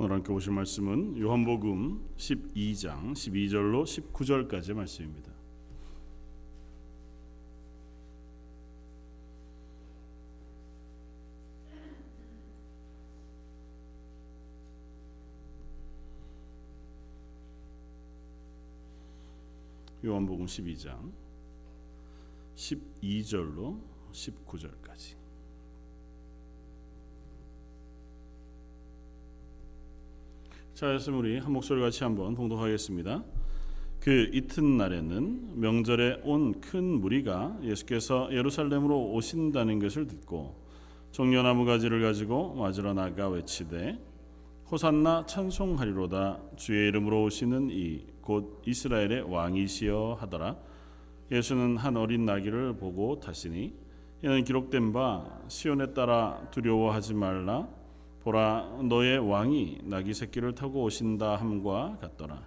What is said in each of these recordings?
오늘 함께 보실 말씀은 요한복음 12장 12절로 19절까지의 말씀입니다. 요한복음 12장 12절로 19절까지 자, 였으 우리 한 목소리 같이 한번 봉독하겠습니다. 그 이튿날에는 명절에 온 큰 무리가 예수께서 예루살렘으로 오신다는 것을 듣고 종려나무 가지를 가지고 맞으러 나가 외치되 호산나 찬송하리로다. 주의 이름으로 오시는 이 곧 이스라엘의 왕이시여 하더라. 예수는 한 어린 나귀를 보고 타시니 이는 기록된 바 시온에 따라 두려워하지 말라 보라 너의 왕이 나귀 새끼를 타고 오신다 함과 같더라.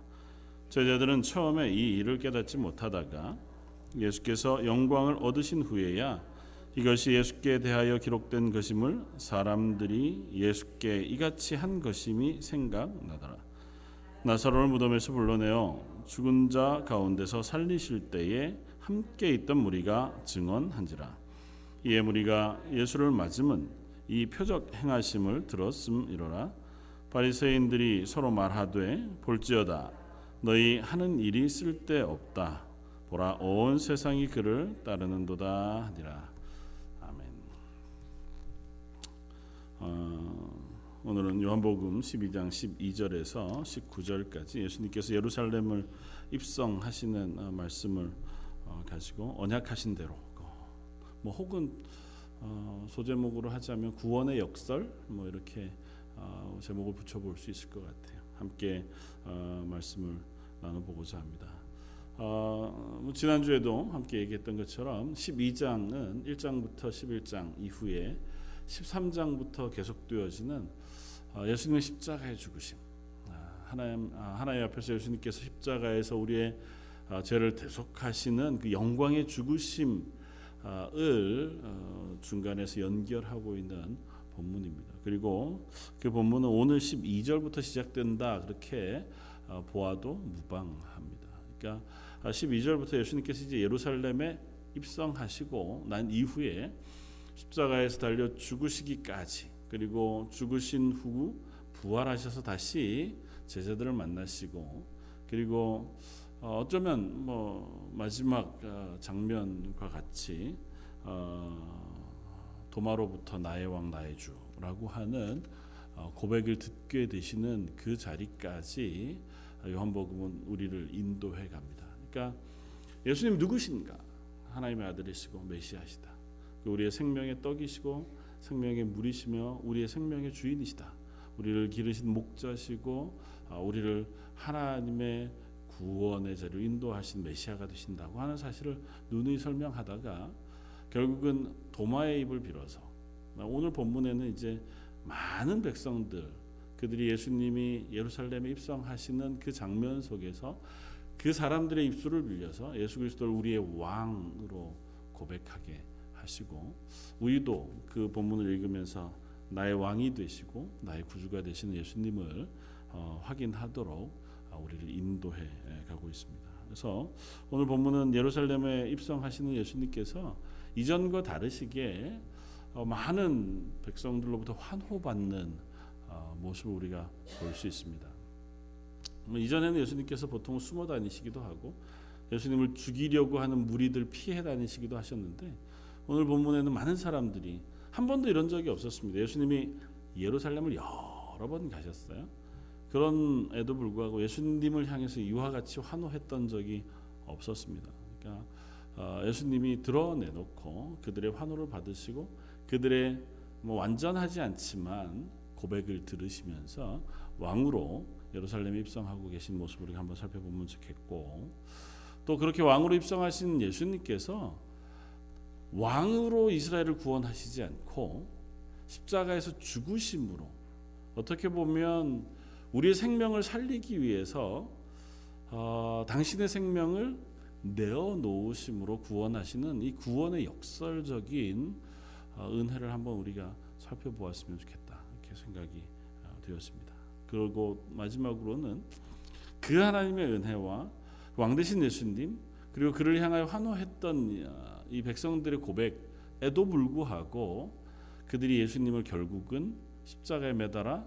제자들은 처음에 이 일을 깨닫지 못하다가 예수께서 영광을 얻으신 후에야 이것이 예수께 대하여 기록된 것임을 사람들이 예수께 이같이 한 것임이 생각나더라. 나사로를 무덤에서 불러내어 죽은 자 가운데서 살리실 때에 함께 있던 무리가 증언한지라. 이에 무리가 예수를 맞으면 이 표적 행하심을 들었음이로라. 바리새인들이 서로 말하되 볼지어다 너희 하는 일이 쓸데 없다. 보라 온 세상이 그를 따르는도다 하니라. 아멘. 어, 오늘은 요한복음 12장 12절에서 19절까지 예수님께서 예루살렘을 입성하시는 어, 말씀을 어, 가지고 언약하신 대로 뭐 혹은 어, 소제목으로 하자면 구원의 역설 뭐 이렇게 어, 제목을 붙여볼 수 있을 것 같아요. 함께 어, 말씀을 나눠보고자 합니다. 어, 뭐 지난주에도 함께 얘기했던 것처럼 12장은 1장부터 11장 이후에 13장부터 계속되어지는 어, 예수님의 십자가의 죽으심. 아, 하나님 아, 하나님 앞에서 예수님께서 십자가에서 우리의 아, 죄를 대속하시는 그 영광의 죽으심 을 어, 중간에서 연결하고 있는 본문입니다. 그리고 그 본문은 오늘 12절부터 시작된다 그렇게 어, 보아도 무방합니다. 그러니까 12절부터 예수님께서 이제 예루살렘에 입성하시고 난 이후에 십자가에서 달려 죽으시기까지 그리고 죽으신 후 부활하셔서 다시 제자들을 만나시고 그리고 어, 어쩌면 뭐 마지막 어, 장면과 같이 어, 도마로부터 나의 왕 나의 주라고 하는 고백을 듣게 되시는 그 자리까지 요한복음은 우리를 인도해 갑니다. 그러니까 예수님 누구신가? 하나님의 아들이시고 메시아시다. 그 우리의 생명의 떡이시고 생명의 물이시며 우리의 생명의 주인이시다. 우리를 기르신 목자시고 우리를 하나님의 구원의 자로 인도하신 메시아가 되신다고 하는 사실을 누누이 설명하다가 결국은 도마의 입을 빌어서 오늘 본문에는 이제 많은 백성들 그들이 예수님이 예루살렘에 입성하시는 그 장면 속에서 그 사람들의 입술을 빌려서 예수 그리스도를 우리의 왕으로 고백하게 하시고 우리도 그 본문을 읽으면서 나의 왕이 되시고 나의 구주가 되시는 예수님을 어, 확인하도록 아, 우리를 인도해 가고 있습니다. 그래서 오늘 본문은 예루살렘에 입성하시는 예수님께서 이전과 다르시게 어, 많은 백성들로부터 환호받는 어, 모습을 우리가 볼 수 있습니다. 뭐 이전에는 예수님께서 보통 숨어 다니시기도 하고 예수님을 죽이려고 하는 무리들 피해 다니시기도 하셨는데 오늘 본문에는 많은 사람들이 한 번도 이런 적이 없었습니다. 예수님이 예루살렘을 여러 번 가셨어요. 그런에도 불구하고 예수님을 향해서 이와 같이 환호했던 적이 없었습니다. 그러니까 어, 예수님이 드러내놓고 그들의 환호를 받으시고 그들의 뭐 완전하지 않지만 고백을 들으시면서 왕으로 예루살렘에 입성하고 계신 모습을 한번 살펴보면 좋겠고 또 그렇게 왕으로 입성하신 예수님께서 왕으로 이스라엘을 구원하시지 않고 십자가에서 죽으심으로 어떻게 보면 우리의 생명을 살리기 위해서 어, 당신의 생명을 내어 놓으심으로 구원하시는 이 구원의 역설적인 어, 은혜를 한번 우리가 살펴보았으면 좋겠다 이렇게 생각이 어, 되었습니다. 그리고 마지막으로는 그 하나님의 은혜와 왕 대신 예수님 그리고 그를 향하여 환호했던 이 백성들의 고백에도 불구하고 그들이 예수님을 결국은 십자가에 매달아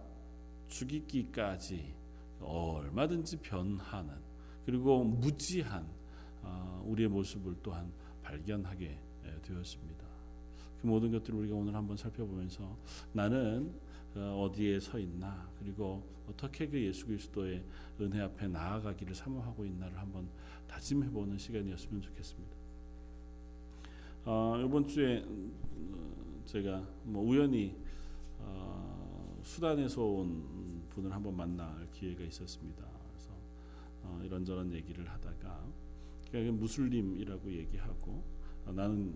죽이기까지 얼마든지 변하는 그리고 무지한 아, 우리의 모습을 또한 발견하게 되었습니다. 그 모든 것들을 우리가 오늘 한번 살펴보면서 나는 어, 어디에 서 있나 그리고 어떻게 그 예수 그리스도의 은혜 앞에 나아가기를 사모하고 있나를 한번 다짐해보는 시간이었으면 좋겠습니다. 어, 이번 주에 어, 제가 뭐 우연히 어, 수단에서 온 분을 한번 만날 기회가 있었습니다. 그래서 어, 이런저런 얘기를 하다가 그러니까 무슬림이라고 얘기하고 어, 나는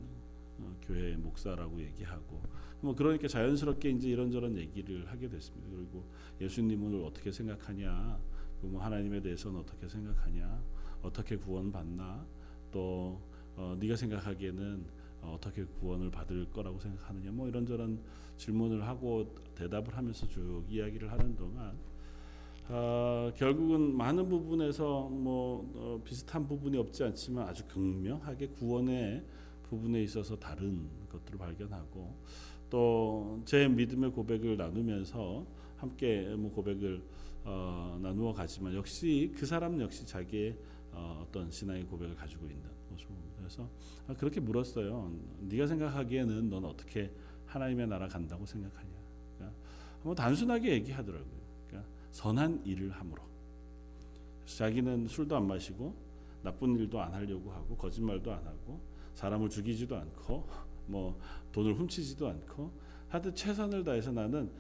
어, 교회 목사라고 얘기하고 뭐 그러니까 자연스럽게 이제 이런저런 얘기를 하게 됐습니다. 그리고 예수님을 어떻게 생각하냐, 뭐 하나님에 대해서는 어떻게 생각하냐, 어떻게 구원받나, 또 어, 네가 생각하기에는 어떻게 구원을 받을 거라고 생각하느냐, 뭐 이런저런 질문을 하고 대답을 하면서 쭉 이야기를 하는 동안 어, 결국은 많은 부분에서 뭐 어, 비슷한 부분이 없지 않지만 아주 극명하게 구원의 부분에 있어서 다른 것들을 발견하고 또 제 믿음의 고백을 나누면서 함께 뭐 고백을 어, 나누어 가지만 역시 그 사람 역시 자기의 어, 어떤 신앙의 고백을 가지고 있는. 그래서 아, 그렇게 물었어요. 네가 생각하기에는 넌 어떻게 하나님의 나라 간다고 생각하냐? 그러니까 뭐 단순하게 얘기하더라고요. 그러니까 선한 일을 함으로 자기는 술도 안 마시고 나쁜 일도 안 하려고 하고 거짓말도 안 하고 사람을 죽이지도 않고 뭐 돈을 훔치지도 않고 하여튼 최선을 다해서 나는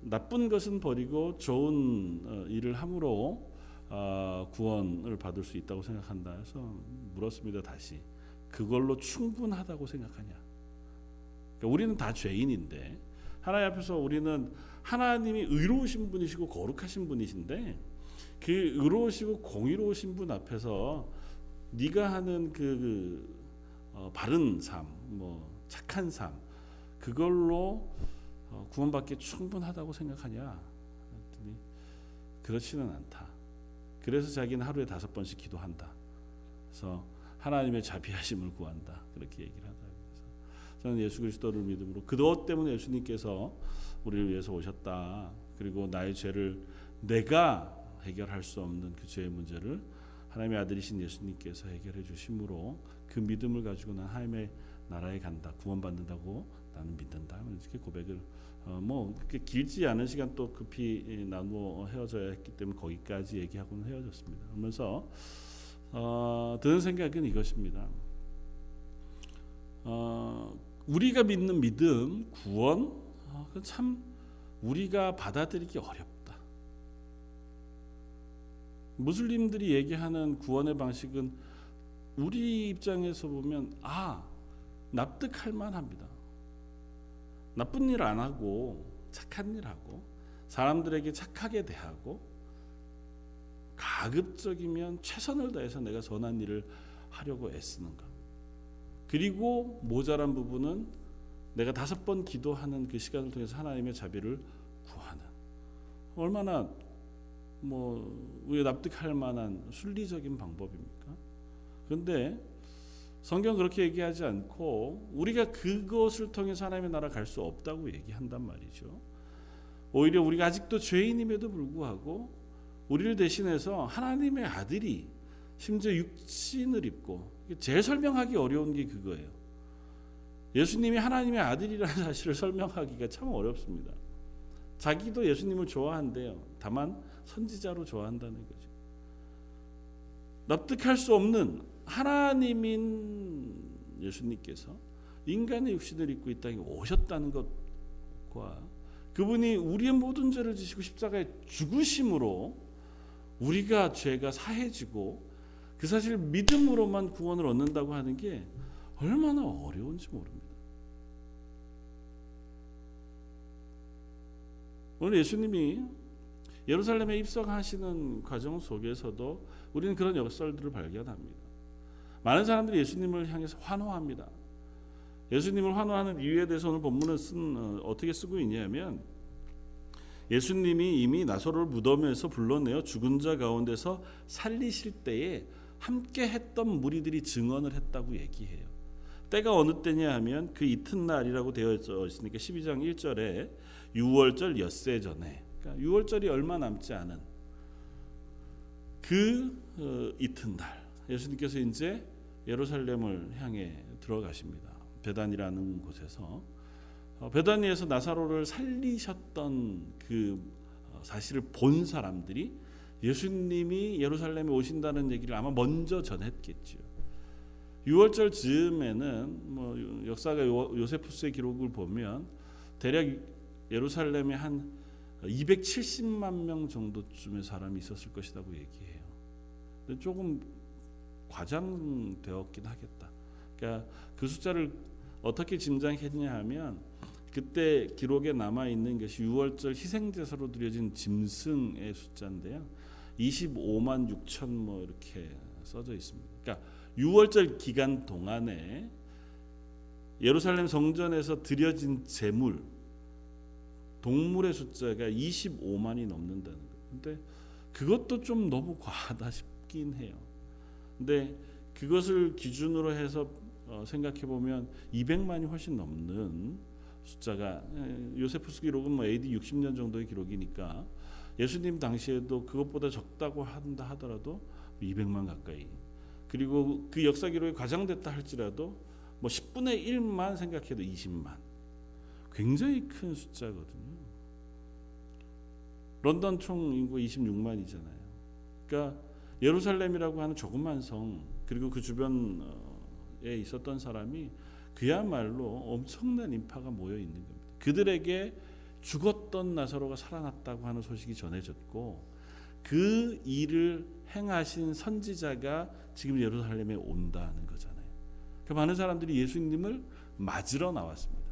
나쁜 것은 버리고 좋은 어, 일을 함으로 어, 구원을 받을 수 있다고 생각한다 해서 물었습니다 다시 그걸로 충분하다고 생각하냐 그러니까 우리는 다 죄인인데 하나님 앞에서 우리는 하나님이 의로우신 분이시고 거룩하신 분이신데 그 의로우시고 공의로우신 분 앞에서 네가 하는 그, 그 어, 바른 삶, 뭐 착한 삶 그걸로 어, 구원받기 충분하다고 생각하냐? 그랬더니 그렇지는 않다. 그래서 자기는 하루에 다섯 번씩 기도한다. 그래서 하나님의 자비하심을 구한다. 그렇게 얘기를. 그래서 저는 예수 그리스도를 믿음으로 그것 때문에 예수님께서 우리를 위해서 오셨다. 그리고 나의 죄를 내가 해결할 수 없는 그 죄의 문제를 하나님의 아들이신 예수님께서 해결해 주심으로 그 믿음을 가지고 난 하나님의 나라에 간다 구원받는다고 나는 믿는다 이렇게 고백을 어, 뭐 그렇게 길지 않은 시간 또 급히 나누어 헤어져야 했기 때문에 거기까지 얘기하고는 헤어졌습니다. 그러면서 어, 드는 생각은 이것입니다. 어, 우리가 믿는 믿음 구원 어, 참 우리가 받아들이기 어렵다. 무슬림들이 얘기하는 구원의 방식은 우리 입장에서 보면 아 납득할 만합니다. 나쁜 일 안 하고 착한 일 하고 사람들에게 착하게 대하고 가급적이면 최선을 다해서 내가 선한 일을 하려고 애쓰는 것. 그리고 모자란 부분은 내가 다섯 번 기도하는 그 시간을 통해서 하나님의 자비를 구하는 얼마나 뭐 우리 납득할 만한 순리적인 방법입니까? 그런데 성경 그렇게 얘기하지 않고 우리가 그것을 통해서 하나님의 나라 갈 수 없다고 얘기한단 말이죠. 오히려 우리가 아직도 죄인임에도 불구하고 우리를 대신해서 하나님의 아들이 심지어 육신을 입고 제일 설명하기 어려운 게 그거예요. 예수님이 하나님의 아들이라는 사실을 설명하기가 참 어렵습니다. 자기도 예수님을 좋아한대요. 다만 선지자로 좋아한다는 거죠. 납득할 수 없는 하나님인 예수님께서 인간의 육신을 입고 이 땅에 오셨다는 것과 그분이 우리의 모든 죄를 지시고 십자가에 죽으심으로 우리가 죄가 사해지고 그 사실 믿음으로만 구원을 얻는다고 하는 게 얼마나 어려운지 모릅니다. 오늘 예수님이 예루살렘에 입성하시는 과정 속에서도 우리는 그런 역설들을 발견합니다. 많은 사람들이 예수님을 향해서 환호합니다. 예수님을 환호하는 이유에 대해서 오늘 본문을 쓴 어, 떻게 쓰고 있냐면 예수님이 이미 나사로를 무덤에서 불러내어 죽은 자 가운데서 살리실 때에 함께 했던 무리들이 증언을 했다고 얘기해요. 때가 어느 때냐 하면 그 이튿날이라고 되어 있으니까 12장 1절에 6월절 엿새 전에 그러니까 6월절이 얼마 남지 않은 그 어, 이튿날 예수님께서 이제 예루살렘을 향해 들어가십니다. 베단이라는 곳에서 어, 베다니에서 나사로를 살리셨던 그 어, 사실을 본 사람들이 예수님이 예루살렘에 오신다는 얘기를 아마 먼저 전했겠죠. 6월절 즈음에는 뭐 역사가 요세푸스의 기록을 보면 대략 예루살렘에 한 270만 명 정도쯤의 사람이 있었을 것이라고 얘기해요. 근데 조금 과장되었긴 하겠다. 그러니까 그 숫자를 어떻게 짐작했냐 하면 그때 기록에 남아 있는 것이 6월절 희생 제사로 드려진 짐승의 숫자인데요. 25만 6천 뭐 이렇게 써져 있습니다. 그러니까 6월절 기간 동안에 예루살렘 성전에서 드려진 제물 동물의 숫자가 25만이 넘는다는 거예요. 근데 그것도 좀 너무 과하다 싶긴 해요. 근데 그것을 기준으로 해서 어, 생각해 보면 200만이 훨씬 넘는 숫자가 요세푸스 기록은 뭐 AD 60년 정도의 기록이니까 예수님 당시에도 그것보다 적다고 한다 하더라도 200만 가까이 그리고 그 역사 기록이 과장됐다 할지라도 뭐 10분의 1만 생각해도 20만 굉장히 큰 숫자거든요. 런던 총 인구 26만이잖아요. 그러니까 예루살렘이라고 하는 조그만 성 그리고 그 주변에 있었던 사람이 그야말로 엄청난 인파가 모여 있는 겁니다. 그들에게 죽었던 나사로가 살아났다고 하는 소식이 전해졌고 그 일을 행하신 선지자가 지금 예루살렘에 온다는 거잖아요. 그 많은 사람들이 예수님을 맞으러 나왔습니다.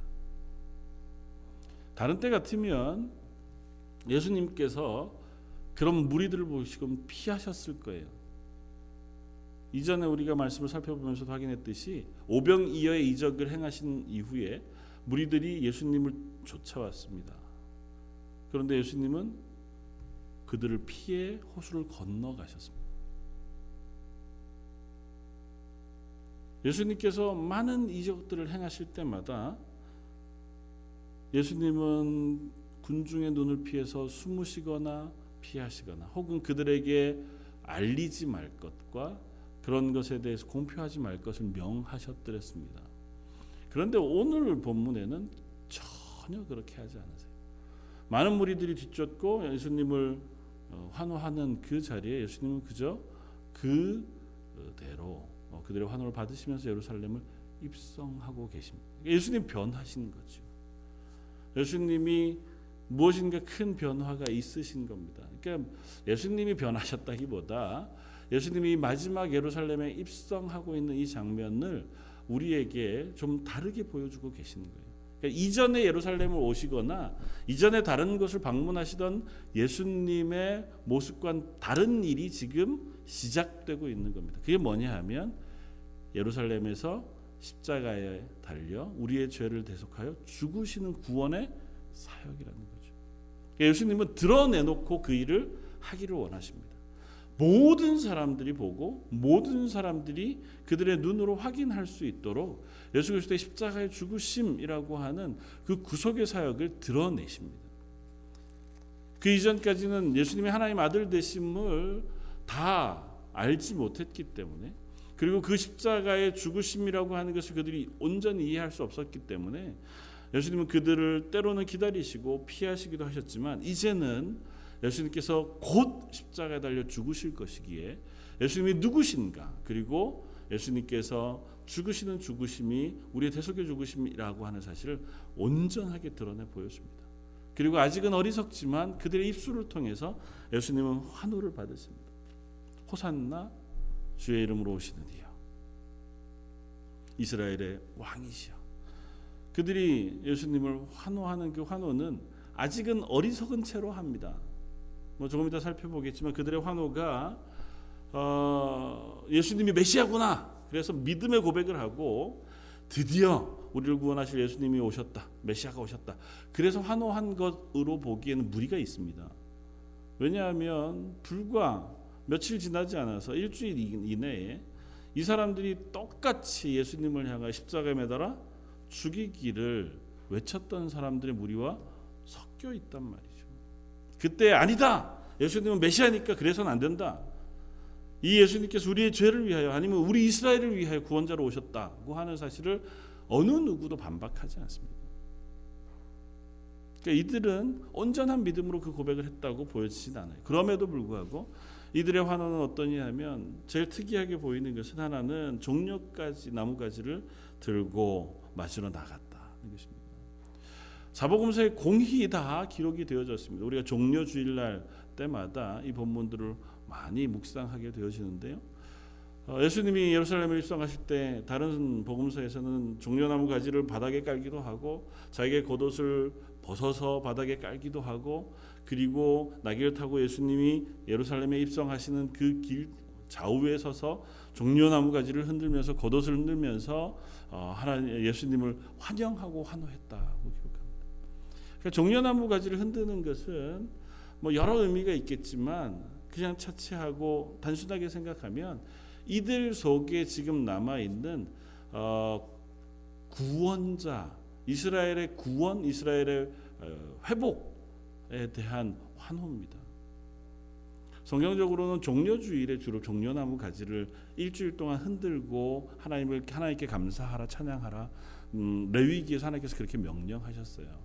다른 때 같으면 예수님께서 그런 무리들을 보시고 피하셨을 거예요. 이전에 우리가 말씀을 살펴보면서 확인했듯이 오병이어의 이적을 행하신 이후에 무리들이 예수님을 쫓아왔습니다. 그런데 예수님은 그들을 피해 호수를 건너가셨습니다. 예수님께서 많은 이적들을 행하실 때마다 예수님은 군중의 눈을 피해서 숨으시거나 피하시거나 혹은 그들에게 알리지 말 것과 그런 것에 대해서 공표하지 말 것을 명하셨더랬습니다. 그런데 오늘 본문에는 전혀 그렇게 하지 않으세요. 많은 무리들이 뒤쫓고 예수님을 어, 환호하는 그 자리에 예수님은 그저 그대로 어, 그들의 환호를 받으시면서 예루살렘을 입성하고 계십니다. 예수님 변하신 거죠. 예수님이 무엇인가 큰 변화가 있으신 겁니다. 그러니까 예수님이 변하셨다기보다 예수님이 마지막 예루살렘에 입성하고 있는 이 장면을 우리에게 좀 다르게 보여주고 계시는 거예요. 그러니까 이전에 예루살렘을 오시거나 이전에 다른 곳을 방문하시던 예수님의 모습과 다른 일이 지금 시작되고 있는 겁니다. 그게 뭐냐 하면 예루살렘에서 십자가에 달려 우리의 죄를 대속하여 죽으시는 구원의 사역이라는 거죠. 그러니까 예수님은 드러내놓고 그 일을 하기를 원하십니다. 모든 사람들이 보고 모든 사람들이 그들의 눈으로 확인할 수 있도록 예수 그리스도의 십자가의 죽으심이라고 하는 그 구속의 사역을 드러내십니다. 그 이전까지는 예수님이 하나님 아들 되심을 다 알지 못했기 때문에 그리고 그 십자가의 죽으심이라고 하는 것을 그들이 온전히 이해할 수 없었기 때문에 예수님은 그들을 때로는 기다리시고 피하시기도 하셨지만 이제는 예수님께서 곧 십자가에 달려 죽으실 것이기에 예수님이 누구신가 그리고 예수님께서 죽으시는 죽으심이 우리의 대속의 죽으심이라고 하는 사실을 온전하게 드러내 보였습니다. 그리고 아직은 어리석지만 그들의 입술을 통해서 예수님은 환호를 받으십니다. 호산나 주의 이름으로 오시는 이여 이스라엘의 왕이시여 그들이 예수님을 환호하는 그 환호는 아직은 어리석은 채로 합니다. 뭐 조금 이따 살펴보겠지만 그들의 환호가 어, 예수님이 메시아구나. 그래서 믿음의 고백을 하고 드디어 우리를 구원하실 예수님이 오셨다. 메시아가 오셨다. 그래서 환호한 것으로 보기에는 무리가 있습니다. 왜냐하면 불과 며칠 지나지 않아서 일주일 이내에 이 사람들이 똑같이 예수님을 향하 십자가에 매달아 죽이기를 외쳤던 사람들의 무리와 섞여 있단 말이죠. 그때 아니다. 예수님은 메시아니까 그래서는 안 된다. 이 예수님께서 우리의 죄를 위하여 아니면 우리 이스라엘을 위하여 구원자로 오셨다고 하는 사실을 어느 누구도 반박하지 않습니다. 그러니까 이들은 온전한 믿음으로 그 고백을 했다고 보여지진 않아요. 그럼에도 불구하고 이들의 환호는 어떠냐면 제일 특이하게 보이는 것은 하나는 종려까지 나무가지를 들고 맞으러 나갔다는 것입니다. 사복음서에 공히 다 기록이 되어졌습니다. 우리가 종려 주일날 때마다 이 본문들을 많이 묵상하게 되어지는데요. 어, 예수님이 예루살렘에 입성하실 때 다른 복음서에서는 종려나무 가지를 바닥에 깔기도 하고 자기의 겉옷을 벗어서 바닥에 깔기도 하고 그리고 나귀를 타고 예수님이 예루살렘에 입성하시는 그 길 좌우에 서서 종려나무 가지를 흔들면서 겉옷을 흔들면서 어, 하나님 예수님을 환영하고 환호했다 종려나무 가지를 흔드는 것은 뭐 여러 의미가 있겠지만 그냥 차치하고 단순하게 생각하면 이들 속에 지금 남아 있는 어, 구원자 이스라엘의 구원, 이스라엘의 어, 회복에 대한 환호입니다. 성경적으로는 종려주일에 주로 종려나무 가지를 일주일 동안 흔들고 하나님을 하나님께 감사하라 찬양하라 음, 레위기에서 하나님께서 그렇게 명령하셨어요.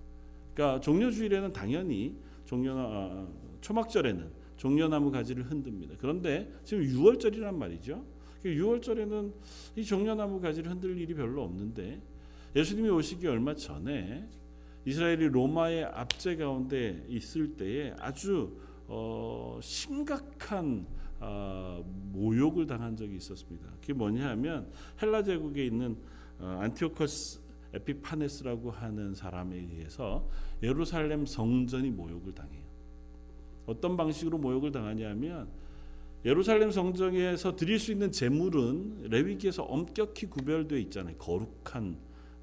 그러니까 종려주일에는 당연히 종려 어, 초막절에는 종려나무 가지를 흔듭니다. 그런데 지금 6월절이란 말이죠. 6월절에는 이 종려나무 가지를 흔들 일이 별로 없는데 예수님이 오시기 얼마 전에 이스라엘이 로마의 압제 가운데 있을 때에 아주 어, 심각한 어, 모욕을 당한 적이 있었습니다. 그게 뭐냐 하면 헬라 제국에 있는 어, 안티오커스 에피파네스라고 하는 사람에 의해서 예루살렘 성전이 모욕을 당해요. 어떤 방식으로 모욕을 당하냐면 예루살렘 성전에서 드릴 수 있는 제물은 레위기에서 엄격히 구별되어 있잖아요. 거룩한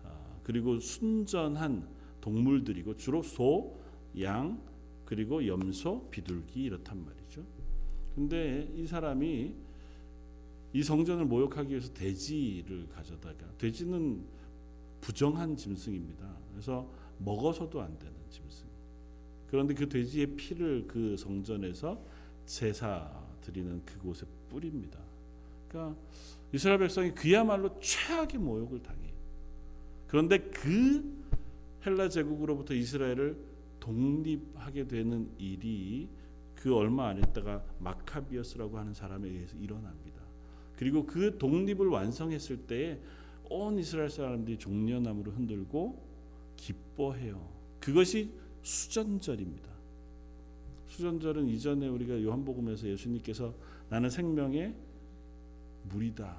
아, 그리고 순전한 동물들이고 주로 소, 양, 그리고 염소, 비둘기 이렇단 말이죠. 근데 이 사람이 이 성전을 모욕하기 위해서 돼지를 가져다가 돼지는 부정한 짐승입니다. 그래서 먹어서도 안 되는 짐승. 그런데 그 돼지의 피를 그 성전에서 제사 드리는 그곳에 뿌립니다. 그러니까 이스라엘 백성이 그야말로 최악의 모욕을 당해요. 그런데 그 헬라 제국으로부터 이스라엘을 독립하게 되는 일이 그 얼마 안 있다가 마카비어스라고 하는 사람에 의해서 일어납니다. 그리고 그 독립을 완성했을 때에 온 이스라엘 사람들이 종려나무를 흔들고 기뻐해요. 그것이 수전절입니다. 수전절은 이전에 우리가 요한복음에서 예수님께서 나는 생명의 물이다.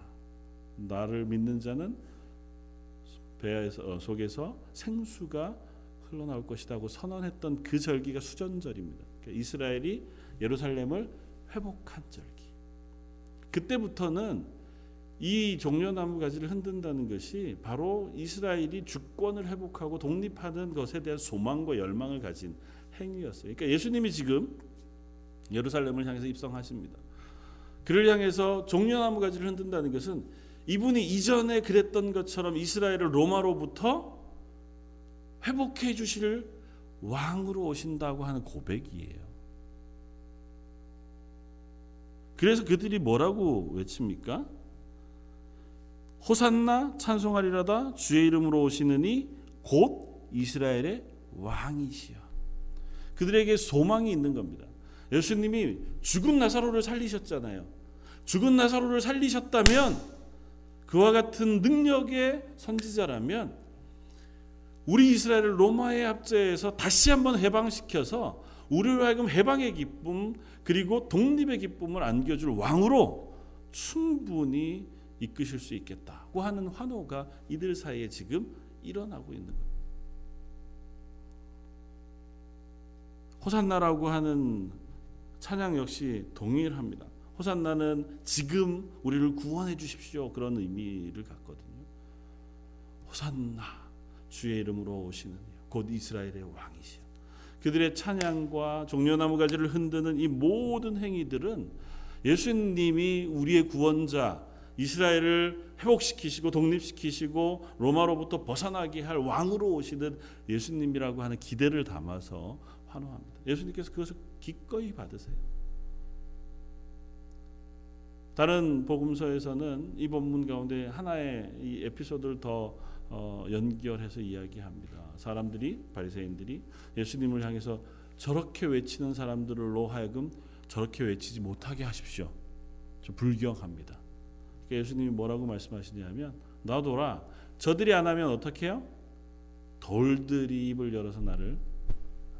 나를 믿는 자는 배 어, 속에서 생수가 흘러나올 것이다고 선언했던 그 절기가 수전절입니다. 그러니까 이스라엘이 예루살렘을 회복한 절기. 그때부터는 이 종려나무 가지를 흔든다는 것이 바로 이스라엘이 주권을 회복하고 독립하는 것에 대한 소망과 열망을 가진 행위였어요. 그러니까 예수님이 지금 예루살렘을 향해서 입성하십니다. 그를 향해서 종려나무 가지를 흔든다는 것은 이분이 이전에 그랬던 것처럼 이스라엘을 로마로부터 회복해 주실 왕으로 오신다고 하는 고백이에요. 그래서 그들이 뭐라고 외칩니까? 호산나 찬송하리라다 주의 이름으로 오시느니 곧 이스라엘의 왕이시여. 그들에게 소망이 있는 겁니다. 예수님이 죽은 나사로를 살리셨잖아요. 죽은 나사로를 살리셨다면 그와 같은 능력의 선지자라면 우리 이스라엘을 로마의 압제에서 다시 한번 해방시켜서 우리로 하여금 해방의 기쁨 그리고 독립의 기쁨을 안겨줄 왕으로 충분히 이끄실 수 있겠다고 하는 환호가 이들 사이에 지금 일어나고 있는 겁니다. 호산나라고 하는 찬양 역시 동일합니다. 호산나는 지금 우리를 구원해 주십시오. 그런 의미를 갖거든요. 호산나 주의 이름으로 오시는 곧 이스라엘의 왕이시여. 그들의 찬양과 종려나무 가지를 흔드는 이 모든 행위들은 예수님이 우리의 구원자 이스라엘을 회복시키시고 독립시키시고 로마로부터 벗어나게 할 왕으로 오시는 예수님이라고 하는 기대를 담아서 환호합니다. 예수님께서 그것을 기꺼이 받으세요. 다른 복음서에서는 이 본문 가운데 하나의 이 에피소드를 더 어, 연결해서 이야기합니다. 사람들이 바리새인들이 예수님을 향해서 저렇게 외치는 사람들로 하여금 저렇게 외치지 못하게 하십시오. 좀 불경합니다. 그러니까 예수님이 뭐라고 말씀하시냐면 놔둬라. 저들이 안 하면 어떻게 해요? 돌들이 입을 열어서 나를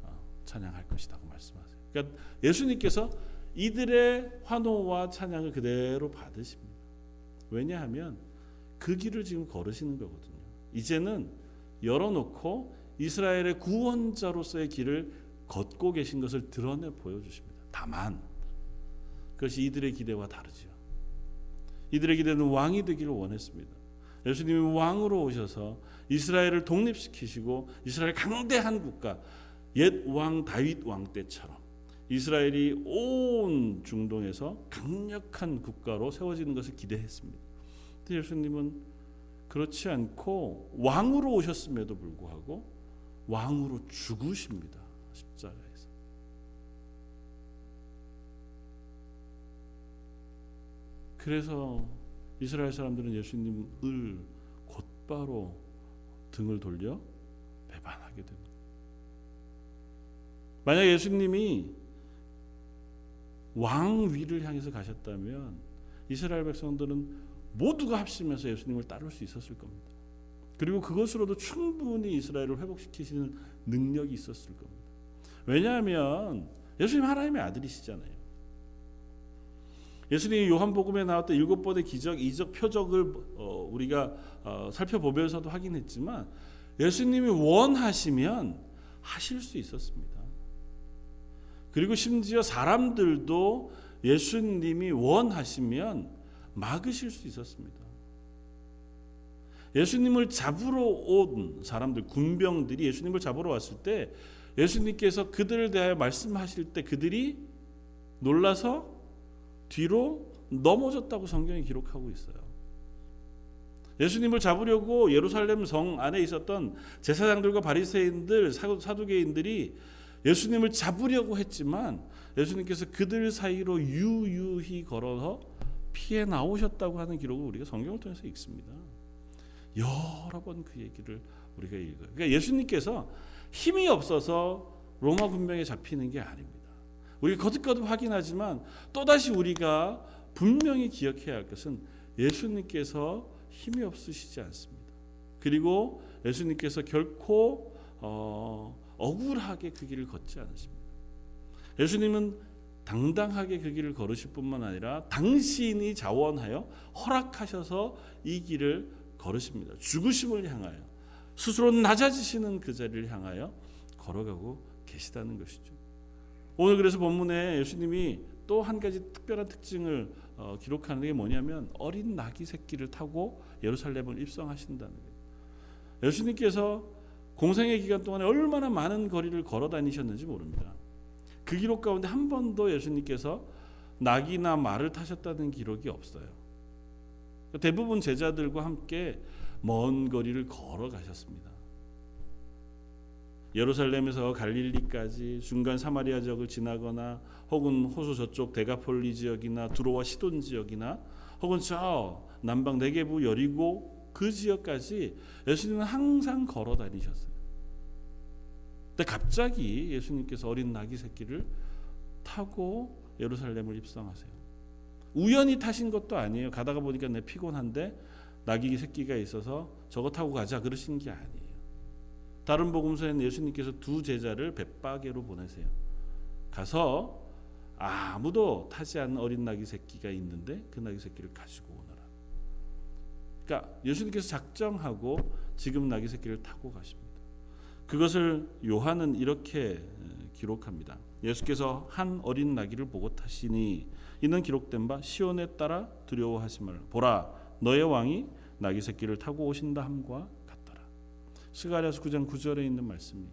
어, 찬양할 것이라고 말씀하세요. 그러니까 예수님께서 이들의 환호와 찬양을 그대로 받으십니다. 왜냐하면 그 길을 지금 걸으시는 거거든요. 이제는 열어놓고 이스라엘의 구원자로서의 길을 걷고 계신 것을 드러내 보여주십니다. 다만 그것이 이들의 기대와 다르죠. 이들의 기대는 왕이 되기를 원했습니다. 예수님이 왕으로 오셔서 이스라엘을 독립시키시고 이스라엘 강대한 국가 옛 왕 다윗 왕 때처럼 이스라엘이 온 중동에서 강력한 국가로 세워지는 것을 기대했습니다. 근데 예수님은 그렇지 않고 왕으로 오셨음에도 불구하고 왕으로 죽으십니다. 십자가에서. 그래서 이스라엘 사람들은 예수님을 곧바로 등을 돌려 배반하게 됩니다. 만약 예수님이 왕 위를 향해서 가셨다면 이스라엘 백성들은 모두가 합심해서 예수님을 따를 수 있었을 겁니다. 그리고 그것으로도 충분히 이스라엘을 회복시키시는 능력이 있었을 겁니다. 왜냐하면 예수님 하나님의 아들이시잖아요. 예수님이 요한복음에 나왔던 일곱 번의 기적, 이적, 표적을 어, 우리가 어, 살펴보면서도 확인했지만 예수님이 원하시면 하실 수 있었습니다. 그리고 심지어 사람들도 예수님이 원하시면 막으실 수 있었습니다. 예수님을 잡으러 온 사람들, 군병들이 예수님을 잡으러 왔을 때 예수님께서 그들을 대하여 말씀하실 때 그들이 놀라서 뒤로 넘어졌다고 성경이 기록하고 있어요. 예수님을 잡으려고 예루살렘 성 안에 있었던 제사장들과 바리새인들, 사두개인들이 예수님을 잡으려고 했지만 예수님께서 그들 사이로 유유히 걸어서 피해 나오셨다고 하는 기록을 우리가 성경을 통해서 읽습니다. 여러 번 그 얘기를 우리가 읽어요. 그러니까 예수님께서 힘이 없어서 로마 군병에 잡히는 게 아닙니다. 우리가 거듭거듭 확인하지만 또다시 우리가 분명히 기억해야 할 것은 예수님께서 힘이 없으시지 않습니다. 그리고 예수님께서 결코 어, 억울하게 그 길을 걷지 않으십니다. 예수님은 당당하게 그 길을 걸으실 뿐만 아니라 당신이 자원하여 허락하셔서 이 길을 걸으십니다. 죽으심을 향하여 스스로 낮아지시는 그 자리를 향하여 걸어가고 계시다는 것이죠. 오늘 그래서 본문에 예수님이 또 한 가지 특별한 특징을 어, 기록하는 게 뭐냐면 어린 나귀 새끼를 타고 예루살렘을 입성하신다는 거예요. 예수님께서 공생의 기간 동안에 얼마나 많은 거리를 걸어 다니셨는지 모릅니다. 그 기록 가운데 한 번도 예수님께서 낙이나 말을 타셨다는 기록이 없어요. 대부분 제자들과 함께 먼 거리를 걸어 가셨습니다. 예루살렘에서 갈릴리까지 중간 사마리아 지역을 지나거나 혹은 호수 저쪽 데가폴리 지역이나 두로와 시돈 지역이나 혹은 저 남방 네게부 여리고 그 지역까지 예수님은 항상 걸어 다니셨어요. 근데 갑자기 예수님께서 어린 나귀 새끼를 타고 예루살렘을 입성하세요. 우연히 타신 것도 아니에요. 가다가 보니까 내 피곤한데 나귀 새끼가 있어서 저거 타고 가자 그러신 게 아니에요. 다른 복음서에는 예수님께서 두 제자를 벳바게로 보내세요. 가서 아무도 타지 않은 어린 나귀 새끼가 있는데 그 나귀 새끼를 가지고 오너라. 그러니까 예수님께서 작정하고 지금 나귀 새끼를 타고 가십니다. 그것을 요한은 이렇게 기록합니다. 예수께서 한 어린 나귀를 보고 타시니 이는 기록된 바 시온에 따라 두려워하지 말라. 보라 너의 왕이 나귀 새끼를 타고 오신다 함과. 스가랴서 9장 9절에 있는 말씀이에요.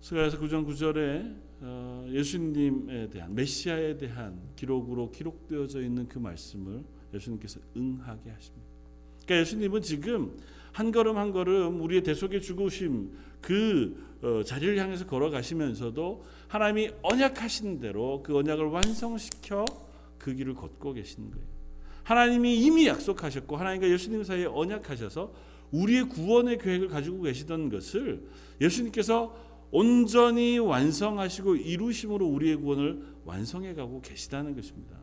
스가랴서 9장 9절에 어, 예수님에 대한 메시아에 대한 기록으로 기록되어져 있는 그 말씀을 예수님께서 응하게 하십니다. 그러니까 예수님은 지금 한 걸음 한 걸음 우리의 대속의 죽으심 그 어, 자리를 향해서 걸어가시면서도 하나님이 언약하신 대로 그 언약을 완성시켜 그 길을 걷고 계시는 거예요. 하나님이 이미 약속하셨고 하나님과 예수님 사이에 언약하셔서 우리의 구원의 계획을 가지고 계시던 것을 예수님께서 온전히 완성하시고 이루심으로 우리의 구원을 완성해 가고 계시다는 것입니다.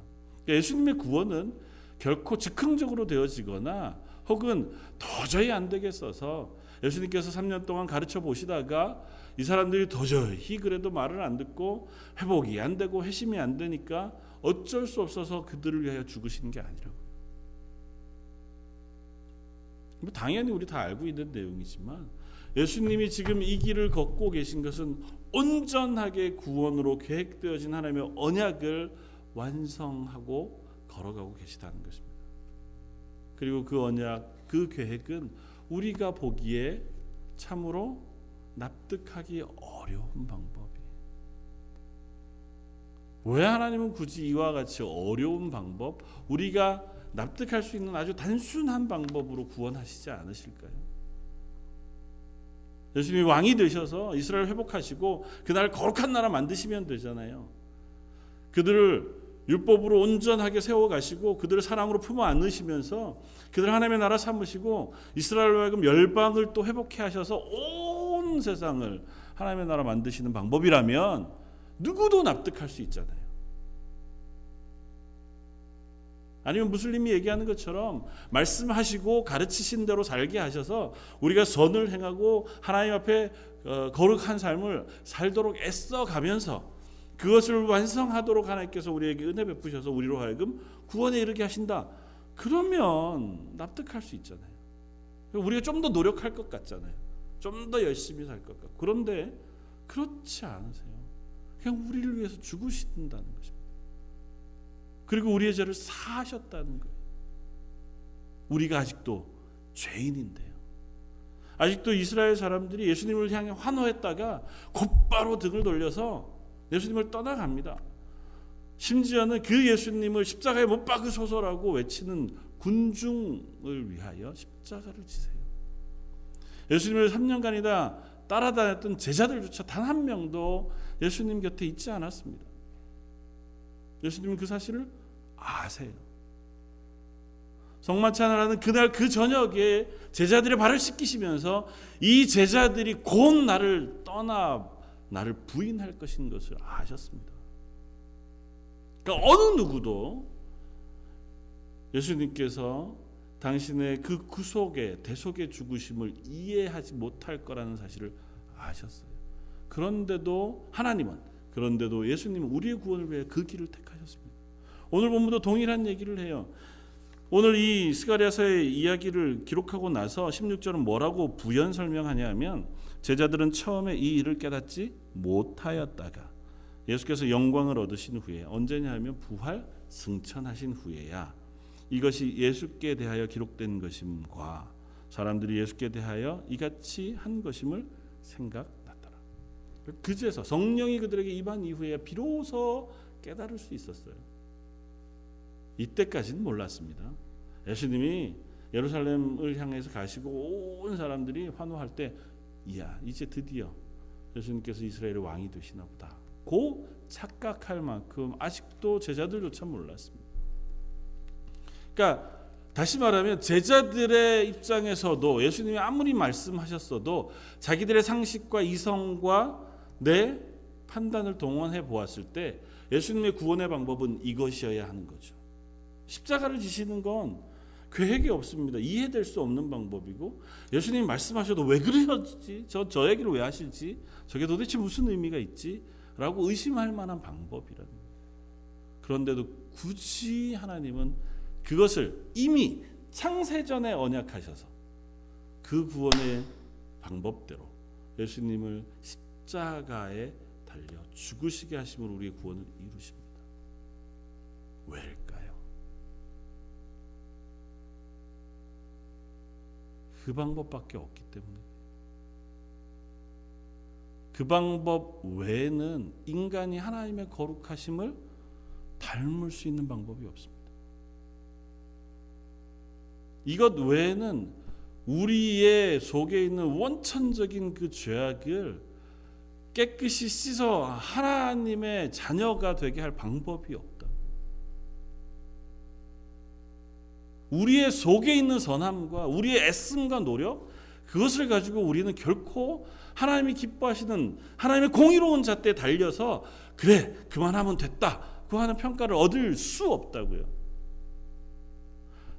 그러니까 예수님의 구원은 결코 즉흥적으로 되어지거나 혹은 도저히 안 되겠어서 예수님께서 3년 동안 가르쳐 보시다가 이 사람들이 도저히 그래도 말을 안 듣고 회복이 안 되고 회심이 안 되니까 어쩔 수 없어서 그들을 위하여 죽으시는 게 아니라고. 뭐 당연히 우리 다 알고 있는 내용이지만 예수님이 지금 이 길을 걷고 계신 것은 온전하게 구원으로 계획되어진 하나님의 언약을 완성하고 걸어가고 계시다는 것입니다. 그리고 그 언약, 그 계획은 우리가 보기에 참으로 납득하기 어려운 방법이에요. 왜 하나님은 굳이 이와 같이 어려운 방법, 우리가 납득할 수 있는 아주 단순한 방법으로 구원하시지 않으실까요? 예수님이 왕이 되셔서 이스라엘 회복하시고 그날 거룩한 나라 만드시면 되잖아요. 그들을 율법으로 온전하게 세워 가시고 그들을 사랑으로 품어 안으시면서 그들 하나님의 나라 삼으시고 이스라엘로 하여금 열방을 또 회복해 하셔서 온 세상을 하나님의 나라 만드시는 방법이라면 누구도 납득할 수 있잖아요. 아니면 무슬림이 얘기하는 것처럼 말씀하시고 가르치신 대로 살게 하셔서 우리가 선을 행하고 하나님 앞에 어, 거룩한 삶을 살도록 애써 가면서 그것을 완성하도록 하나님께서 우리에게 은혜 베푸셔서 우리로 하여금 구원에 이르게 하신다. 그러면 납득할 수 있잖아요. 우리가 좀 더 노력할 것 같잖아요. 좀 더 열심히 살 것 같고. 그런데 그렇지 않으세요. 그냥 우리를 위해서 죽으신다는 것입니다. 그리고 우리의 죄를 사하셨다는 거예요. 우리가 아직도 죄인인데요. 아직도 이스라엘 사람들이 예수님을 향해 환호했다가 곧바로 등을 돌려서 예수님을 떠나갑니다. 심지어는 그 예수님을 십자가에 못 박으소서라고 외치는 군중을 위하여 십자가를 지세요. 예수님을 3년간이다 따라다녔던 제자들조차 단 한 명도 예수님 곁에 있지 않았습니다. 예수님은 그 사실을 아세요. 성만찬을 그날 그 저녁에 제자들의 발을 씻기시면서 이 제자들이 곧 나를 떠나 나를 부인할 것인 것을 아셨습니다. 그러니까 어느 누구도 예수님께서 당신의 그 구속의 대속의 죽으심을 이해하지 못할 거라는 사실을 아셨어요. 그런데도 하나님은 그런데도 예수님은 우리의 구원을 위해 그 길을 택하셨습니다. 오늘 본문도 동일한 얘기를 해요. 오늘 이 스가랴서의 이야기를 기록하고 나서 16절은 뭐라고 부연 설명하냐면 제자들은 처음에 이 일을 깨닫지 못하였다가 예수께서 영광을 얻으신 후에 언제냐 하면 부활 승천하신 후에야 이것이 예수께 대하여 기록된 것임과 사람들이 예수께 대하여 이같이 한 것임을 생각났더라. 그제서 성령이 그들에게 임한 이후에 비로소 깨달을 수 있었어요. 이때까지는 몰랐습니다. 예수님이 예루살렘을 향해서 가시고 온 사람들이 환호할 때, 이야 이제 드디어 예수님께서 이스라엘의 왕이 되시나 보다. 고 착각할 만큼 아직도 제자들조차 몰랐습니다. 그러니까 다시 말하면 제자들의 입장에서도 예수님이 아무리 말씀하셨어도 자기들의 상식과 이성과 내 판단을 동원해 보았을 때 예수님의 구원의 방법은 이것이어야 하는 거죠. 십자가를 지시는 건 계획이 없습니다. 이해될 수 없는 방법이고 예수님이 말씀하셔도 왜 그러셨지? 저, 저 얘기를 왜 하실지? 저게 도대체 무슨 의미가 있지? 라고 의심할 만한 방법이라는 그런데도 굳이 하나님은 그것을 이미 창세전에 언약하셔서 그 구원의 방법대로 예수님을 십자가에 달려 죽으시게 하심으로 우리의 구원을 이루십니다. 왜일까요? 그 방법밖에 없기 때문에 그 방법 외에는 인간이 하나님의 거룩하심을 닮을 수 있는 방법이 없습니다. 이것 외에는 우리의 속에 있는 원천적인 그 죄악을 깨끗이 씻어 하나님의 자녀가 되게 할 방법이 없다. 우리의 속에 있는 선함과 우리의 애씀과 노력 그것을 가지고 우리는 결코 하나님이 기뻐하시는 하나님의 공의로운 잣대에 달려서 그래 그만하면 됐다 그 하는 평가를 얻을 수 없다고요.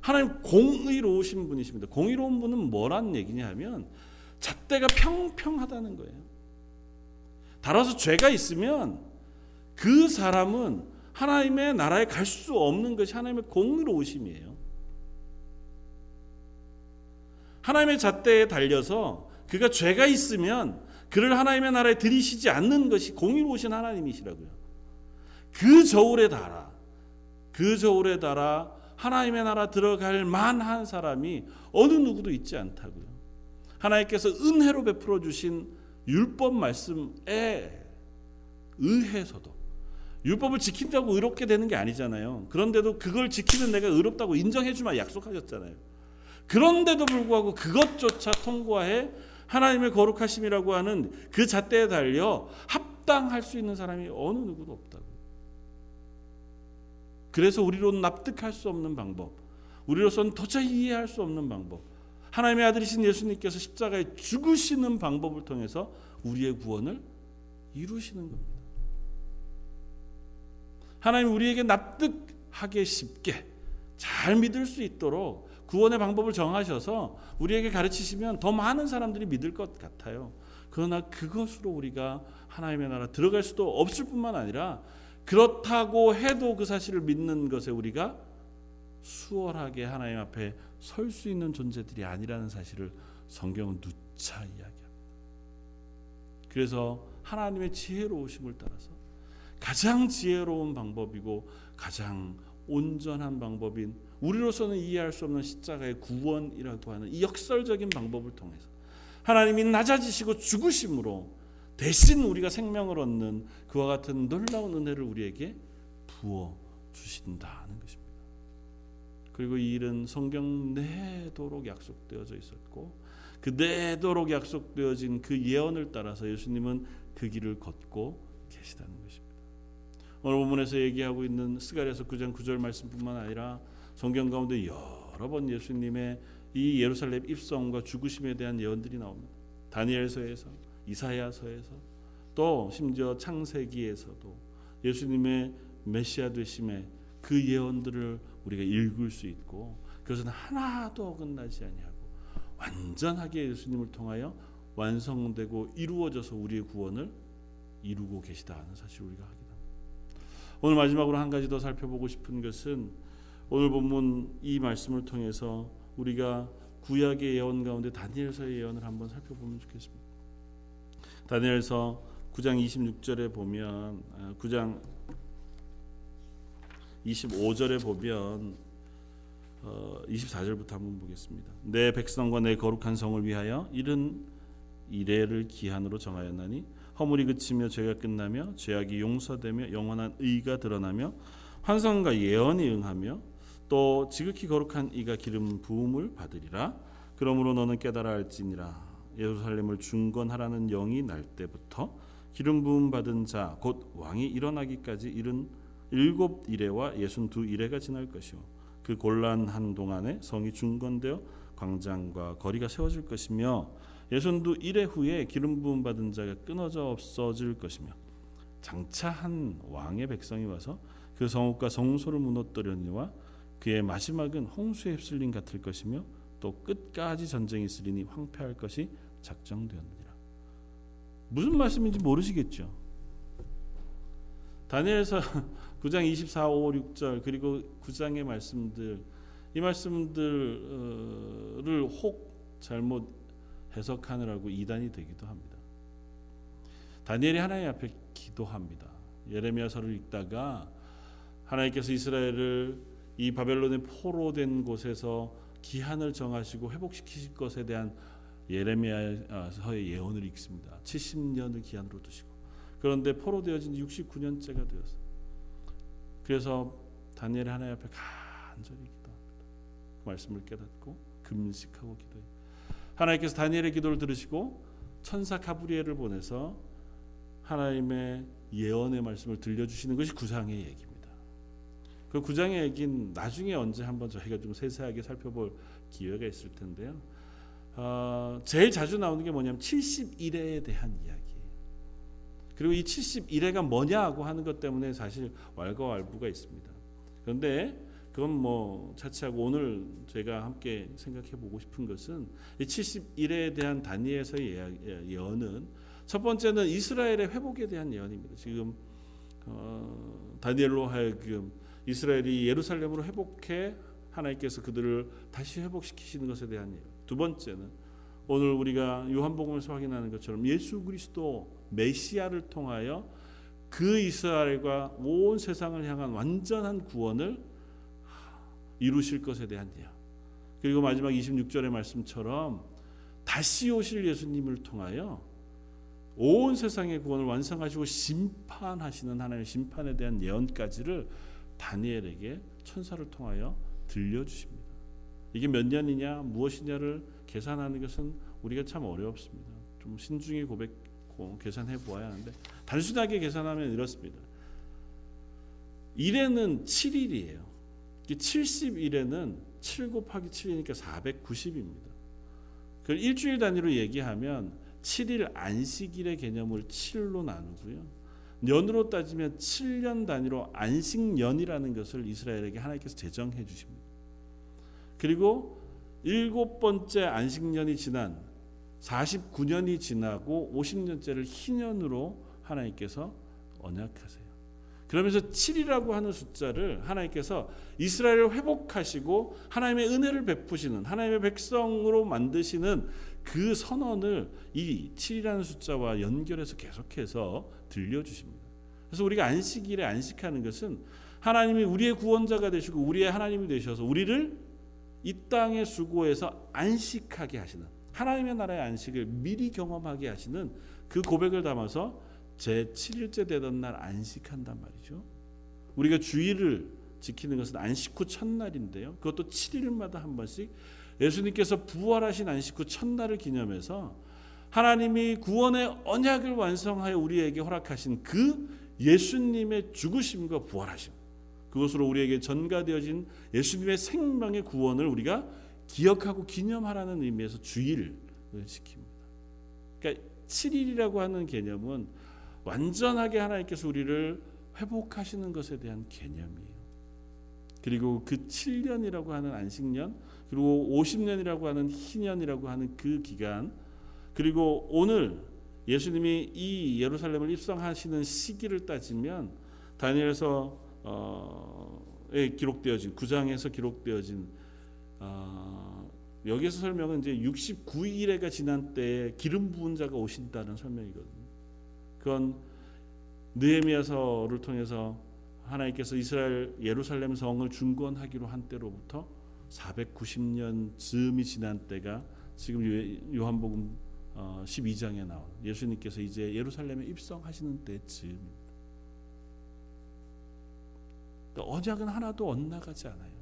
하나님 공의로우신 분이십니다. 공의로운 분은 뭐란 얘기냐 하면 잣대가 평평하다는 거예요. 따라서 죄가 있으면 그 사람은 하나님의 나라에 갈 수 없는 것이 하나님의 공의로우심이에요. 하나님의 잣대에 달려서 그가 죄가 있으면 그를 하나님의 나라에 들이시지 않는 것이 공의로우신 하나님이시라고요. 그 저울에 달아 그 저울에 달아 하나님의 나라 들어갈 만한 사람이 어느 누구도 있지 않다고요. 하나님께서 은혜로 베풀어 주신 율법 말씀에 의해서도 율법을 지킨다고 의롭게 되는 게 아니잖아요. 그런데도 그걸 지키는 내가 의롭다고 인정해 주마 약속하셨잖아요. 그런데도 불구하고 그것조차 통과해 하나님의 거룩하심이라고 하는 그 잣대에 달려 합당할 수 있는 사람이 어느 누구도 없다고. 그래서 우리로는 납득할 수 없는 방법, 우리로서는 도저히 이해할 수 없는 방법, 하나님의 아들이신 예수님께서 십자가에 죽으시는 방법을 통해서 우리의 구원을 이루시는 겁니다. 하나님 우리에게 납득하게 쉽게 잘 믿을 수 있도록 구원의 방법을 정하셔서 우리에게 가르치시면 더 많은 사람들이 믿을 것 같아요. 그러나 그것으로 우리가 하나님의 나라 들어갈 수도 없을 뿐만 아니라 그렇다고 해도 그 사실을 믿는 것에 우리가 수월하게 하나님 앞에 설 수 있는 존재들이 아니라는 사실을 성경은 누차 이야기합니다. 그래서 하나님의 지혜로우심을 따라서 가장 지혜로운 방법이고 가장 온전한 방법인 우리로서는 이해할 수 없는 십자가의 구원이라고 하는 이 역설적인 방법을 통해서 하나님이 낮아지시고 죽으심으로 대신 우리가 생명을 얻는 그와 같은 놀라운 은혜를 우리에게 부어 주신다는 것입니다. 그리고 이 일은 성경 내도록 약속되어져 있었고 그 내도록 약속되어진 그 예언을 따라서 예수님은 그 길을 걷고 계시다는 것입니다. 오늘 본문에서 얘기하고 있는 스가랴서 9장 9절 말씀뿐만 아니라 성경 가운데 여러 번 예수님의 이 예루살렘 입성과 죽으심에 대한 예언들이 나옵니다. 다니엘서에서 이사야서에서 또 심지어 창세기에서도 예수님의 메시아 되심의 그 예언들을 우리가 읽을 수 있고 그것은 하나도 어긋나지 아니하고 완전하게 예수님을 통하여 완성되고 이루어져서 우리의 구원을 이루고 계시다는 사실 우리가 됩니다. 오늘 마지막으로 한 가지 더 살펴보고 싶은 것은 오늘 본문 이 말씀을 통해서 우리가 구약의 예언 가운데 다니엘서의 예언을 한번 살펴보면 좋겠습니다. 다니엘서 9장 26절에 보면 9장 아, 25절에 보면 24절부터 어, 한번 보겠습니다. 내 백성과 내 거룩한 성을 위하여 이른 이래를 기한으로 정하였나니 허물이 그치며 죄가 끝나며 죄악이 용서되며 영원한 의가 드러나며 환상과 예언이 응하며 또 지극히 거룩한 이가 기름 부음을 받으리라 그러므로 너는 깨달아 알지니라 예루살렘을 중건하라는 영이 날 때부터 기름 부음 받은 자 곧 왕이 일어나기까지 이른 일곱 이래와 예순 두 이래가 지날 것이요 그 곤란한 동안에 성이 중건되어 광장과 거리가 세워질 것이며 예순 두 이래 후에 기름 부음 받은 자가 끊어져 없어질 것이며 장차 한 왕의 백성이 와서 그 성읍과 성소를 무너뜨려니와 그의 마지막은 홍수에 휩쓸림 같을 것이며 또 끝까지 전쟁이 있으리니 황폐할 것이 작정되었느니라. 무슨 말씀인지 모르시겠죠. 다니엘서 9장 24, 5, 6절 그리고 9장의 말씀들 이 말씀들을 혹 잘못 해석하느라고 이단이 되기도 합니다. 다니엘이 하나님 앞에 기도합니다. 예레미야서를 읽다가 하나님께서 이스라엘을 이 바벨론의 포로된 곳에서 기한을 정하시고 회복시키실 것에 대한 예레미야서의 예언을 읽습니다. 70년을 기한으로 두시고 그런데 포로되어진 69년째가 되었어요. 그래서 다니엘 하나님 앞에 간절히 기도합니다. 그 말씀을 깨닫고 금식하고 기도해요. 하나님께서 다니엘의 기도를 들으시고 천사 가브리엘을 보내서 하나님의 예언의 말씀을 들려주시는 것이 구상의 얘기입니다. 그 구장의 얘기는 나중에 언제 한번 저희가 좀 세세하게 살펴볼 기회가 있을 텐데요. 어, 제일 자주 나오는 게 뭐냐면 71회에 대한 이야기. 그리고 이 71회가 뭐냐고 하는 것 때문에 사실 왈가왈부가 있습니다. 그런데 그건 뭐 차치하고 오늘 제가 함께 생각해 보고 싶은 것은 이 71회에 대한 다니엘서의 예언은 첫 번째는 이스라엘의 회복에 대한 예언입니다. 지금 어, 다니엘로 하여금 이스라엘이 예루살렘으로 회복해 하나님께서 그들을 다시 회복시키시는 것에 대한 예언. 두 번째는 오늘 우리가 요한복음에서 확인하는 것처럼 예수 그리스도 메시아를 통하여 그 이스라엘과 온 세상을 향한 완전한 구원을 이루실 것에 대한 예언. 그리고 마지막 26절의 말씀처럼 다시 오실 예수님을 통하여 온 세상의 구원을 완성하시고 심판하시는 하나님의 심판에 대한 예언까지를 다니엘에게 천사를 통하여 들려주십니다. 이게 몇 년이냐 무엇이냐를 계산하는 것은 우리가 참 어렵습니다. 좀 신중히 고백 계산해 보아야 하는데 단순하게 계산하면 이렇습니다. 1에는 7일이에요. 70일에는 7 곱하기 7이니까 490입니다. 그 일주일 단위로 얘기하면 7일 안식일의 개념을 7로 나누고요. 년으로 따지면 7년 단위로 안식년이라는 것을 이스라엘에게 하나님께서 제정해 주십니다. 그리고 일곱 번째 안식년이 지난 49년이 지나고 50년째를 희년으로 하나님께서 언약하세요. 그러면서 7이라고 하는 숫자를 하나님께서 이스라엘을 회복하시고 하나님의 은혜를 베푸시는 하나님의 백성으로 만드시는 그 선언을 이 7이라는 숫자와 연결해서 계속해서 들려주십니다. 그래서 우리가 안식일에 안식하는 것은 하나님이 우리의 구원자가 되시고 우리의 하나님이 되셔서 우리를 이 땅의 수고에서 안식하게 하시는 하나님의 나라의 안식을 미리 경험하게 하시는 그 고백을 담아서 제 7일째 되던 날 안식한단 말이죠. 우리가 주일을 지키는 것은 안식 후 첫날인데요. 그것도 7일마다 한 번씩 예수님께서 부활하신 안식 후 첫날을 기념해서 하나님이 구원의 언약을 완성하여 우리에게 허락하신 그 예수님의 죽으심과 부활하심 그것으로 우리에게 전가되어진 예수님의 생명의 구원을 우리가 기억하고 기념하라는 의미에서 주일을 지킵니다. 그러니까 7일이라고 하는 개념은 완전하게 하나님께서 우리를 회복하시는 것에 대한 개념이에요. 그리고 그 7년이라고 하는 안식년, 그리고 50년이라고 하는 희년이라고 하는 그 기간, 그리고 오늘 예수님이 이 예루살렘을 입성하시는 시기를 따지면 다니엘서 어,에 기록되어진 9장에서 기록되어진 어, 여기서 설명은 이제 69일에가 지난 때에 기름 부은 자가 오신다는 설명이거든요. 그건 느헤미야서를 통해서 하나님께서 이스라엘 예루살렘 성을 중건하기로 한 때로부터 490년 즈음이 지난 때가 지금 요한복음 12장에 어, 나온 예수님께서 이제 예루살렘에 입성하시는 때쯤입니다. 그러니까 언약은 하나도 엇나가지 않아요.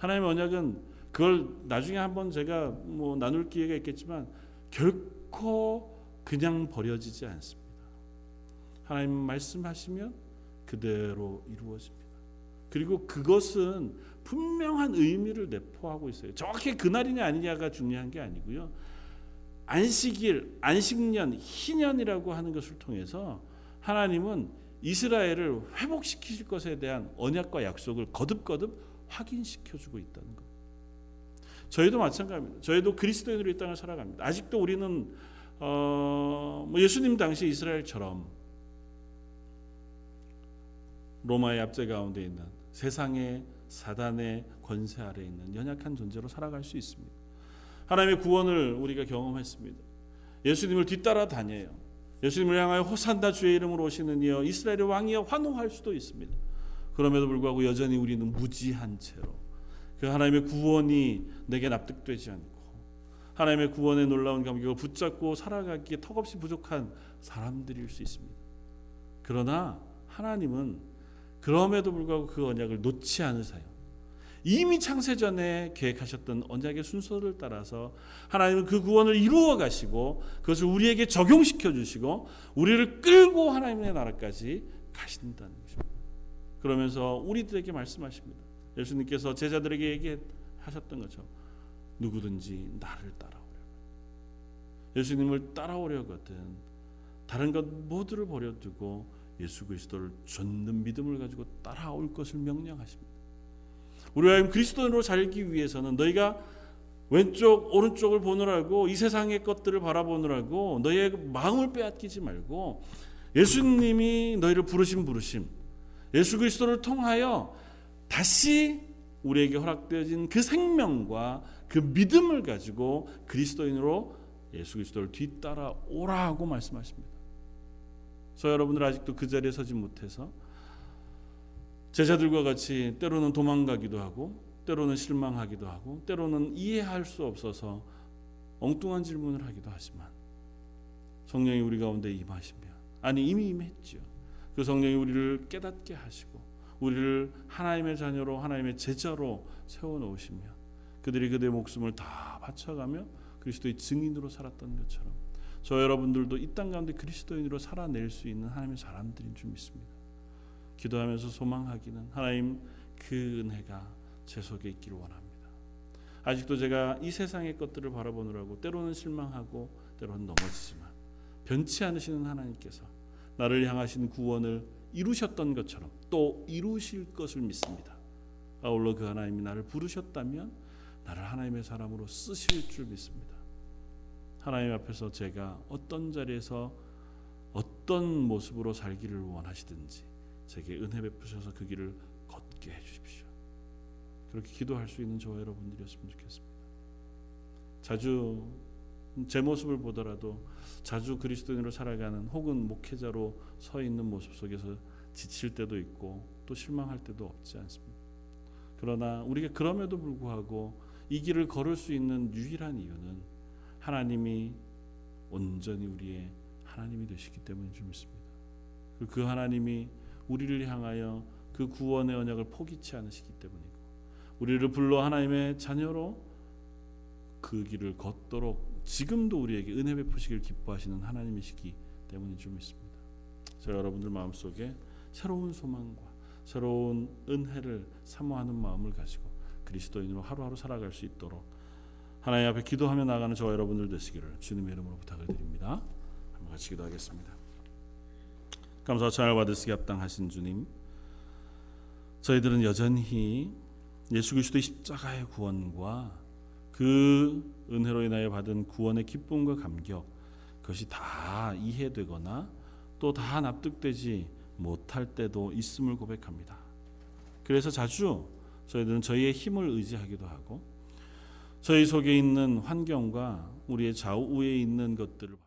하나님의 언약은 그걸 나중에 한번 제가 뭐 나눌 기회가 있겠지만 결코 그냥 버려지지 않습니다. 하나님 말씀하시면 그대로 이루어집니다. 그리고 그것은 분명한 의미를 내포하고 있어요. 정확히 그날이냐 아니냐가 중요한 게 아니고요. 안식일, 안식년, 희년이라고 하는 것을 통해서 하나님은 이스라엘을 회복시키실 것에 대한 언약과 약속을 거듭거듭 확인시켜 주고 있다는 것. 저희도 마찬가지입니다. 저희도 그리스도인으로 이 땅을 살아갑니다. 아직도 우리는 어, 뭐 예수님 당시 이스라엘처럼 로마의 압제 가운데 있는 세상의 사단의 권세 아래 있는 연약한 존재로 살아갈 수 있습니다. 하나님의 구원을 우리가 경험했습니다. 예수님을 뒤따라 다녀요. 예수님을 향하여 호산다 주의 이름으로 오시는 이여 이스라엘의 왕이여 환호할 수도 있습니다. 그럼에도 불구하고 여전히 우리는 무지한 채로 그 하나님의 구원이 내게 납득되지 않고 하나님의 구원의 놀라운 감격을 붙잡고 살아가기에 턱없이 부족한 사람들일 수 있습니다. 그러나 하나님은 그럼에도 불구하고 그 언약을 놓지 않으세요. 이미 창세전에 계획하셨던 언약의 순서를 따라서 하나님은 그 구원을 이루어 가시고 그것을 우리에게 적용시켜 주시고 우리를 끌고 하나님의 나라까지 가신다는. 그러면서 우리들에게 말씀하십니다. 예수님께서 제자들에게 얘기하셨던 것처럼 누구든지 나를 따라오려. 예수님을 따라오려거든 다른 것 모두를 버려두고 예수 그리스도를 쫓는 믿음을 가지고 따라올 것을 명령하십니다. 우리가 그리스도인으로 살기 위해서는 너희가 왼쪽 오른쪽을 보느라고 이 세상의 것들을 바라보느라고 너희의 마음을 빼앗기지 말고 예수님이 너희를 부르신 부르심 예수 그리스도를 통하여 다시 우리에게 허락되어진 그 생명과 그 믿음을 가지고 그리스도인으로 예수 그리스도를 뒤따라 오라고 말씀하십니다. 저 여러분들 아직도 그 자리에 서지 못해서 제자들과 같이 때로는 도망가기도 하고 때로는 실망하기도 하고 때로는 이해할 수 없어서 엉뚱한 질문을 하기도 하지만 성령이 우리 가운데 임하시면 아니 이미 임했죠. 그 성령이 우리를 깨닫게 하시고 우리를 하나님의 자녀로 하나님의 제자로 세워 놓으시며 그들이 그들의 목숨을 다 바쳐가며 그리스도의 증인으로 살았던 것처럼 저 여러분들도 이 땅 가운데 그리스도인으로 살아낼 수 있는 하나님의 사람들인 줄 믿습니다. 기도하면서 소망하기는 하나님 그 은혜가 제 속에 있기를 원합니다. 아직도 제가 이 세상의 것들을 바라보느라고 때로는 실망하고 때로는 넘어지지만 변치 않으시는 하나님께서 나를 향하신 구원을 이루셨던 것처럼 또 이루실 것을 믿습니다. 아울러 그 하나님이 나를 부르셨다면 나를 하나님의 사람으로 쓰실 줄 믿습니다. 하나님 앞에서 제가 어떤 자리에서 어떤 모습으로 살기를 원하시든지 제게 은혜 베푸셔서 그 길을 걷게 해 주십시오. 그렇게 기도할 수 있는 저와 여러분들이었으면 좋겠습니다. 자주 제 모습을 보더라도 자주 그리스도인으로 살아가는 혹은 목회자로 서 있는 모습 속에서 지칠 때도 있고 또 실망할 때도 없지 않습니다. 그러나 우리가 그럼에도 불구하고 이 길을 걸을 수 있는 유일한 이유는 하나님이 온전히 우리의 하나님이 되시기 때문인 줄 믿습니다. 그 하나님이 우리를 향하여 그 구원의 언약을 포기치 않으시기 때문이고 우리를 불러 하나님의 자녀로 그 길을 걷도록 지금도 우리에게 은혜 베푸시길 기뻐하시는 하나님이시기 때문인 줄 믿습니다. 저 여러분들 마음속에 새로운 소망과 새로운 은혜를 사모하는 마음을 가지고 그리스도인으로 하루하루 살아갈 수 있도록 하나님 앞에 기도하며 나가는 저와 여러분들 되시기를 주님의 이름으로 부탁을 드립니다. 한번 같이 기도하겠습니다. 감사와 찬양을 받으시기 합당하신 주님 저희들은 여전히 예수 그리스도의 십자가의 구원과 그 은혜로 인하여 받은 구원의 기쁨과 감격 그것이 다 이해되거나 또 다 납득되지 못할 때도 있음을 고백합니다. 그래서 자주 저희들은 저희의 힘을 의지하기도 하고 저희 속에 있는 환경과 우리의 좌우에 있는 것들을